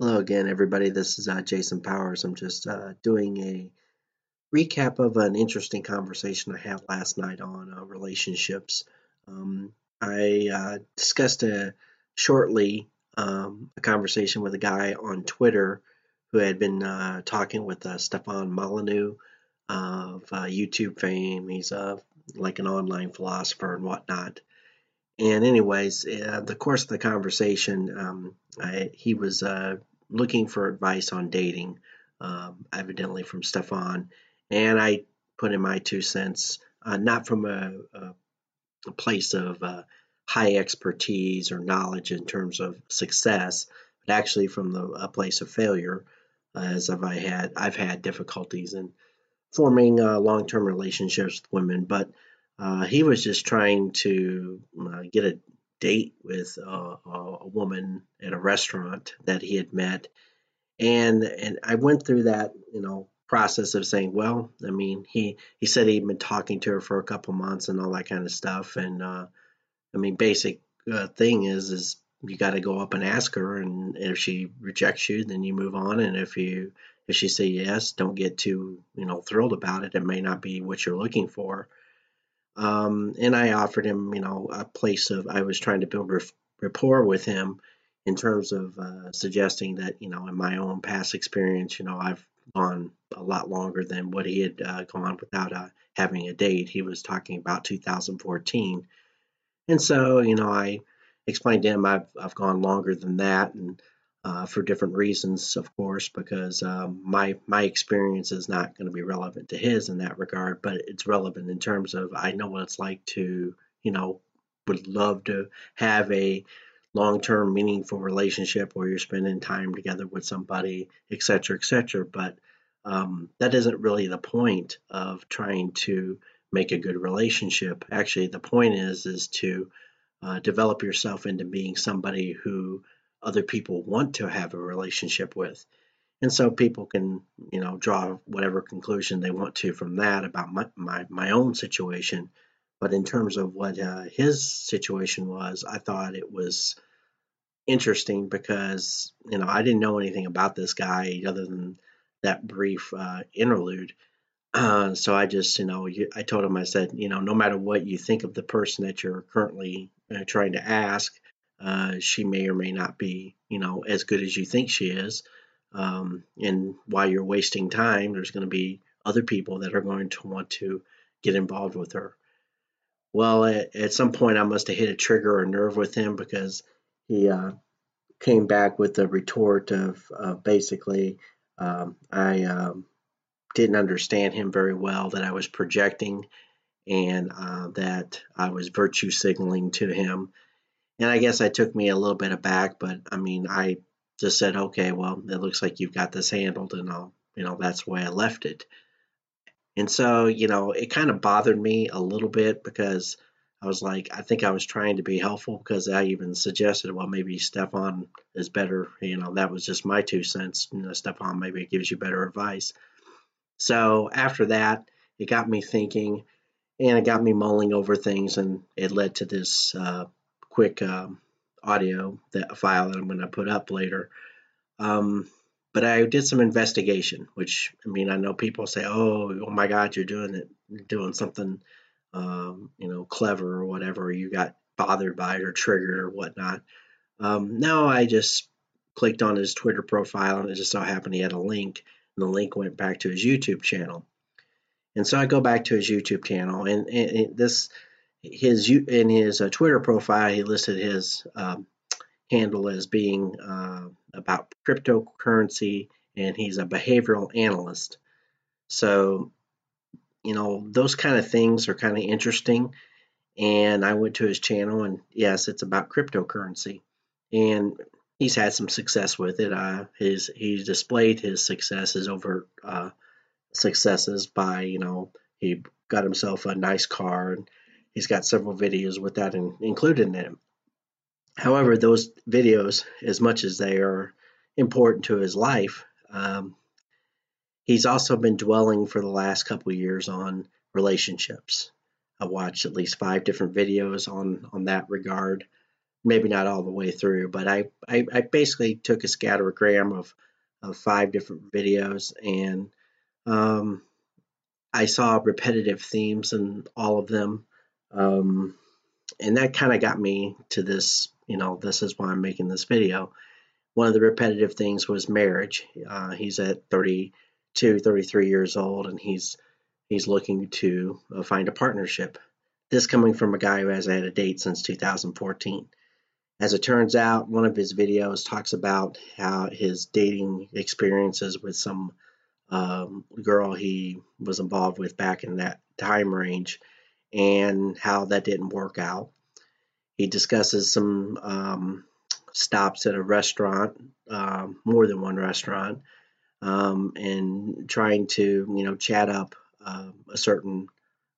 Hello again, everybody. This is uh, Jason Powers. I'm just uh, doing a recap of an interesting conversation I had last night on uh, relationships. Um, I uh, discussed a, shortly um, a conversation with a guy on Twitter who had been uh, talking with uh, Stefan Molyneux of YouTube fame. He's like an online philosopher and whatnot. And anyways, uh, the course of the conversation, um, I, he was uh, looking for advice on dating, um, evidently from Stefan, and I put in my two cents, uh, not from a, a, a place of uh, high expertise or knowledge in terms of success, but actually from the, a place of failure, as I've I had I've had difficulties in forming uh, long-term relationships with women, but uh, he was just trying to uh, get a date with uh, a woman at a restaurant that he had met, and and I went through that you know process of saying, well, I mean, he he said he'd been talking to her for a couple months and all that kind of stuff, and uh, I mean, basic uh, thing is is you got to go up and ask her, and if she rejects you, then you move on, and if you if she say yes, don't get too you know thrilled about it. It may not be what you're looking for. Um, and I offered him, you know, a place of, I was trying to build rapport with him in terms of uh, suggesting that, you know, in my own past experience, you know, I've gone a lot longer than what he had uh, gone without uh, having a date. He was talking about 2014. And so, you know, I explained to him I've, I've gone longer than that. And uh, for different reasons, of course, because um, my my experience is not going to be relevant to his in that regard, but it's relevant in terms of I know what it's like to, you know, would love to have a long-term meaningful relationship where you're spending time together with somebody, et cetera, et cetera. But um, that isn't really the point of trying to make a good relationship. Actually, the point is is to uh, develop yourself into being somebody who other people want to have a relationship with. And so people can, you know, draw whatever conclusion they want to from that about my, my, my own situation. But in terms of what uh, his situation was, I thought it was interesting because, you know, I didn't know anything about this guy other than that brief uh, interlude. Uh, so I just, you know, I told him, I said, you know, no matter what you think of the person that you're currently uh, trying to ask, uh, she may or may not be, you know, as good as you think she is. Um, and while you're wasting time, there's going to be other people that are going to want to get involved with her. Well, at, at some point, I must have hit a trigger or nerve with him because he uh, came back with a retort of uh, basically, um, I um, didn't understand him very well, that I was projecting and uh, that I was virtue signaling to him and I guess that took me a little bit aback, but I mean, I just said, okay, well, it looks like you've got this handled, and I'll, you know, that's way I left it. And so, you know, it kind of bothered me a little bit because I was like, I think I was trying to be helpful because I even suggested, well, maybe Stefan is better. You know, that was just my two cents. You know, Stefan maybe it gives you better advice. So after that, it got me thinking and it got me mulling over things and it led to this uh, quick um, audio that file that I'm going to put up later. Um, but I did some investigation, which I mean I know people say, "Oh, oh my God, you're doing it, you're doing something, um, you know, clever or whatever." You got bothered by it or triggered or whatnot. Um, no, I just clicked on his Twitter profile and it just so happened he had a link, and the link went back to his YouTube channel. And so I go back to his YouTube channel, and, and, and this his in his uh, Twitter profile, he listed his um, handle as being uh, about cryptocurrency, and he's a behavioral analyst. So, you know, those kind of things are kind of interesting. And I went to his channel, and yes, it's about cryptocurrency, and he's had some success with it. Uh, his he's displayed his successes over uh, successes by you know he got himself a nice car and He's got several videos with that in, included in it. However, those videos, as much as they are important to his life, um, he's also been dwelling for the last couple years on relationships. I watched at least five different videos on on that regard. maybe not all the way through, but I, I, I basically took a scattergram of, of five different videos and um, I saw repetitive themes in all of them. Um, and that kind of got me to this, you know, this is why I'm making this video. One of the repetitive things was marriage. Uh, he's at 32, 33 years old, and he's he's looking to uh, find a partnership. This coming from a guy who has had a date since 2014. As it turns out, one of his videos talks about how his dating experiences with some um, girl he was involved with back in that time range and how that didn't work out. He discusses some um, stops at a restaurant, uh, more than one restaurant, um, and trying to you know chat up uh, a certain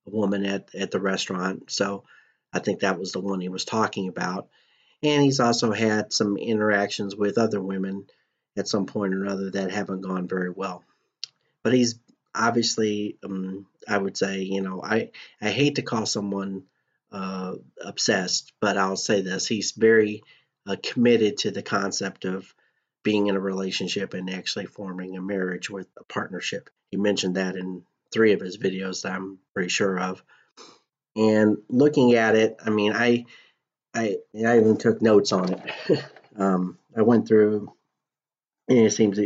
woman at at the restaurant. So I think that was the one he was talking about. And he's also had some interactions with other women at some point or another that haven't gone very well. But he's obviously, um, I would say, you know, I I hate to call someone uh, obsessed, but I'll say this: he's very uh, committed to the concept of being in a relationship and actually forming a marriage with a partnership. He mentioned that in three of his videos that I'm pretty sure of. And looking at it, I mean, I I I even took notes on it. um, I went through, and it seems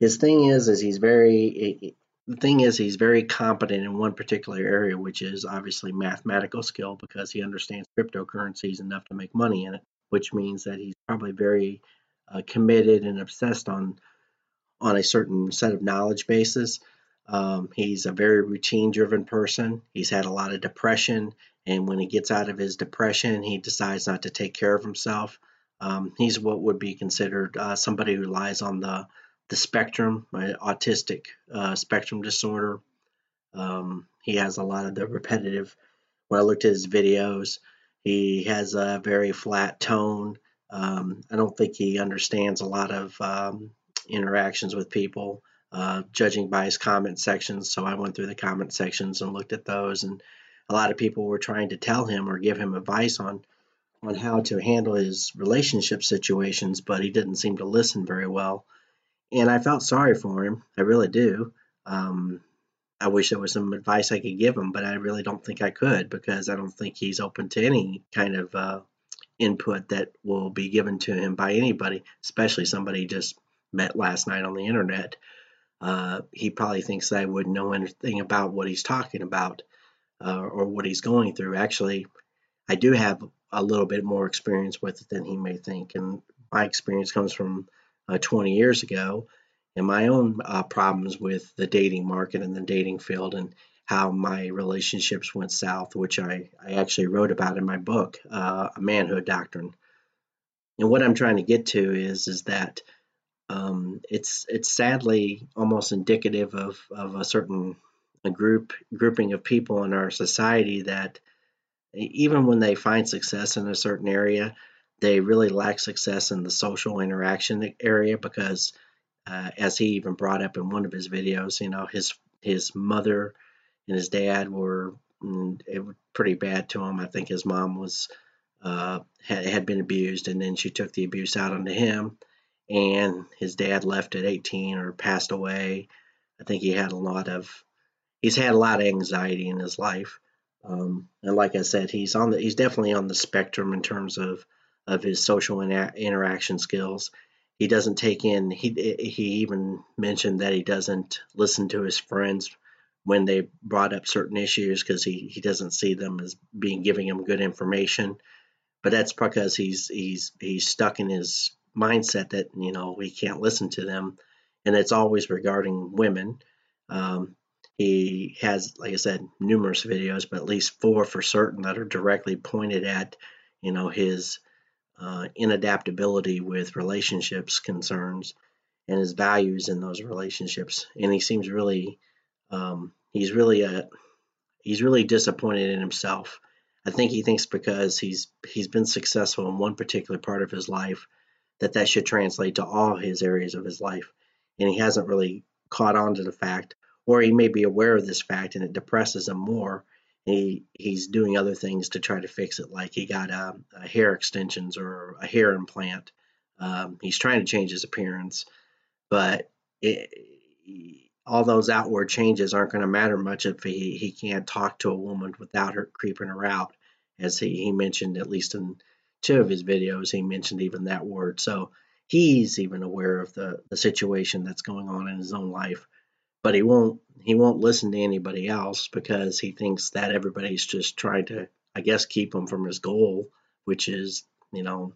his thing is is he's very the thing is he's very competent in one particular area, which is obviously mathematical skill because he understands cryptocurrencies enough to make money in it, which means that he's probably very uh, committed and obsessed on on a certain set of knowledge bases. Um, he's a very routine driven person. He's had a lot of depression, and when he gets out of his depression, he decides not to take care of himself. Um, he's what would be considered uh, somebody who lies on the the spectrum, my autistic uh, spectrum disorder. Um, he has a lot of the repetitive. When I looked at his videos, he has a very flat tone. Um, I don't think he understands a lot of um, interactions with people, uh, judging by his comment sections. So I went through the comment sections and looked at those, and a lot of people were trying to tell him or give him advice on on how to handle his relationship situations, but he didn't seem to listen very well and I felt sorry for him. I really do. Um, I wish there was some advice I could give him, but I really don't think I could because I don't think he's open to any kind of uh, input that will be given to him by anybody, especially somebody just met last night on the internet. Uh, he probably thinks that I wouldn't know anything about what he's talking about uh, or what he's going through. Actually, I do have a little bit more experience with it than he may think, and my experience comes from uh, 20 years ago and my own uh, problems with the dating market and the dating field and how my relationships went south, which I, I actually wrote about in my book, uh, A Manhood Doctrine. And what I'm trying to get to is is that um, it's it's sadly almost indicative of, of a certain a group grouping of people in our society that even when they find success in a certain area, they really lack success in the social interaction area because, uh, as he even brought up in one of his videos, you know, his his mother and his dad were mm, it was pretty bad to him. I think his mom was uh, had, had been abused, and then she took the abuse out onto him. And his dad left at 18 or passed away. I think he had a lot of he's had a lot of anxiety in his life. Um, and like I said, he's on the he's definitely on the spectrum in terms of of his social inter- interaction skills. He doesn't take in. He he even mentioned that he doesn't listen to his friends when they brought up certain issues because he, he doesn't see them as being giving him good information. But that's because he's he's he's stuck in his mindset that you know he can't listen to them, and it's always regarding women. Um, he has, like I said, numerous videos, but at least four for certain that are directly pointed at you know his uh, inadaptability with relationships concerns and his values in those relationships. And he seems really, um, he's really a, he's really disappointed in himself. I think he thinks because he's he's been successful in one particular part of his life that that should translate to all his areas of his life, and he hasn't really caught on to the fact, or he may be aware of this fact and it depresses him more he he's doing other things to try to fix it, like he got a, a hair extensions or a hair implant. Um, he's trying to change his appearance, but it, all those outward changes aren't going to matter much if he, he can't talk to a woman without her creeping her out, as he, he mentioned at least in two of his videos. He mentioned even that word, so he's even aware of the the situation that's going on in his own life but he won't he won't listen to anybody else because he thinks that everybody's just trying to I guess keep him from his goal, which is you know,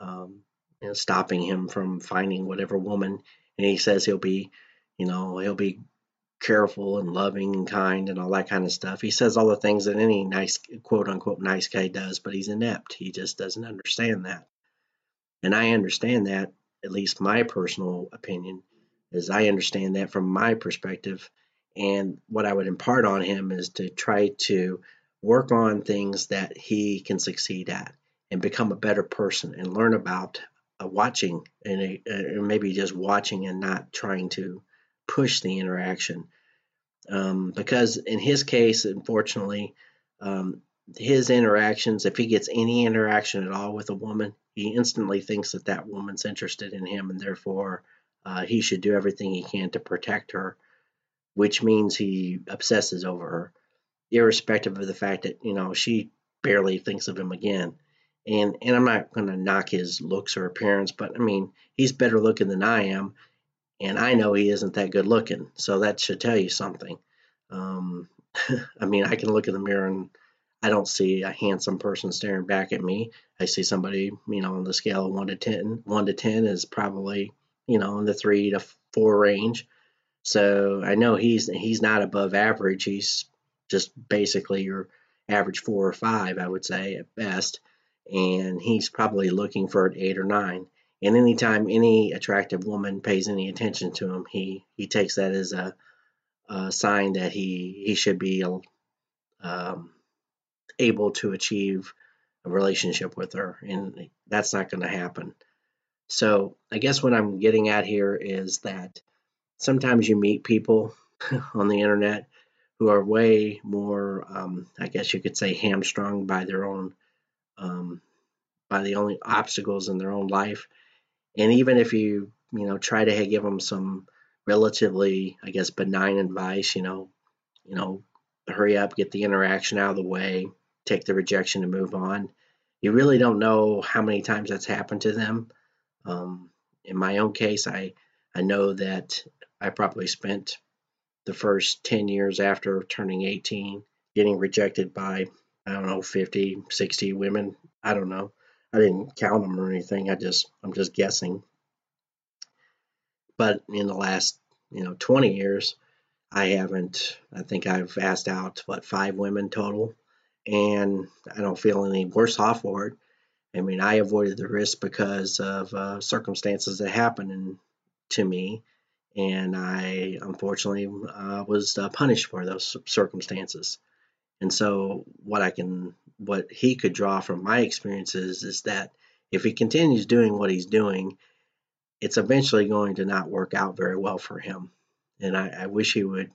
um, you know stopping him from finding whatever woman. And he says he'll be you know he'll be careful and loving and kind and all that kind of stuff. He says all the things that any nice quote unquote nice guy does, but he's inept. He just doesn't understand that. And I understand that, at least my personal opinion, as I understand that from my perspective. And what I would impart on him is to try to work on things that he can succeed at and become a better person and learn about uh, watching and uh, maybe just watching and not trying to push the interaction. Um, because in his case, unfortunately, um, his interactions, if he gets any interaction at all with a woman, he instantly thinks that that woman's interested in him and therefore uh, he should do everything he can to protect her, which means he obsesses over her, irrespective of the fact that you know she barely thinks of him again. And and I'm not going to knock his looks or appearance, but I mean he's better looking than I am, and I know he isn't that good looking, so that should tell you something. Um, I mean I can look in the mirror and I don't see a handsome person staring back at me. I see somebody, you know, on the scale of one to ten. One to ten is probably you know, in the three to four range. So I know he's he's not above average. He's just basically your average four or five, I would say at best. And he's probably looking for an eight or nine. And anytime any attractive woman pays any attention to him, he he takes that as a, a sign that he he should be um, able to achieve a relationship with her, and that's not going to happen. So I guess what I'm getting at here is that sometimes you meet people on the internet who are way more, um, I guess you could say, hamstrung by their own, um, by the only obstacles in their own life. And even if you, you know, try to give them some relatively, I guess, benign advice, you know, you know, hurry up, get the interaction out of the way, take the rejection and move on. You really don't know how many times that's happened to them um, in my own case, I, I know that I probably spent the first 10 years after turning 18 getting rejected by, I don't know, 50, 60 women. I don't know. I didn't count them or anything. I just, I'm just guessing. But in the last, you know, 20 years, I haven't, I think I've asked out, what, five women total. And I don't feel any worse off for it. I mean, I avoided the risk because of uh, circumstances that happened to me, and I unfortunately uh, was uh, punished for those circumstances. And so, what I can, what he could draw from my experiences is that if he continues doing what he's doing, it's eventually going to not work out very well for him. And I, I wish he would.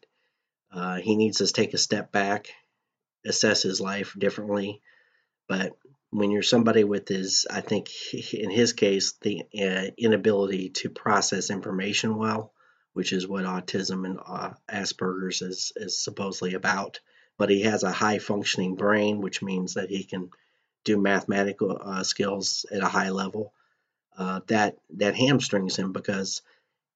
Uh, he needs to take a step back, assess his life differently, but when you're somebody with his, I think in his case, the uh, inability to process information well, which is what autism and uh, Asperger's is, is supposedly about. But he has a high functioning brain, which means that he can do mathematical uh, skills at a high level. Uh, that that hamstrings him because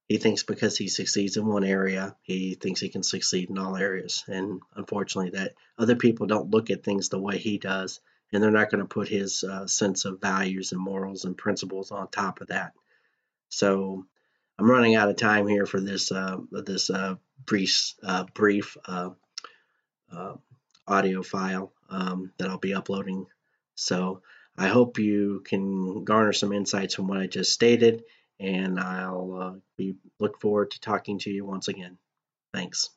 he thinks because he succeeds in one area, he thinks he can succeed in all areas. And unfortunately, that other people don't look at things the way he does and they're not going to put his uh, sense of values and morals and principles on top of that. So I'm running out of time here for this uh, this uh, brief uh, brief uh, uh, audio file um, that I'll be uploading. So I hope you can garner some insights from what I just stated, and I'll be look forward to talking to you once again. Thanks.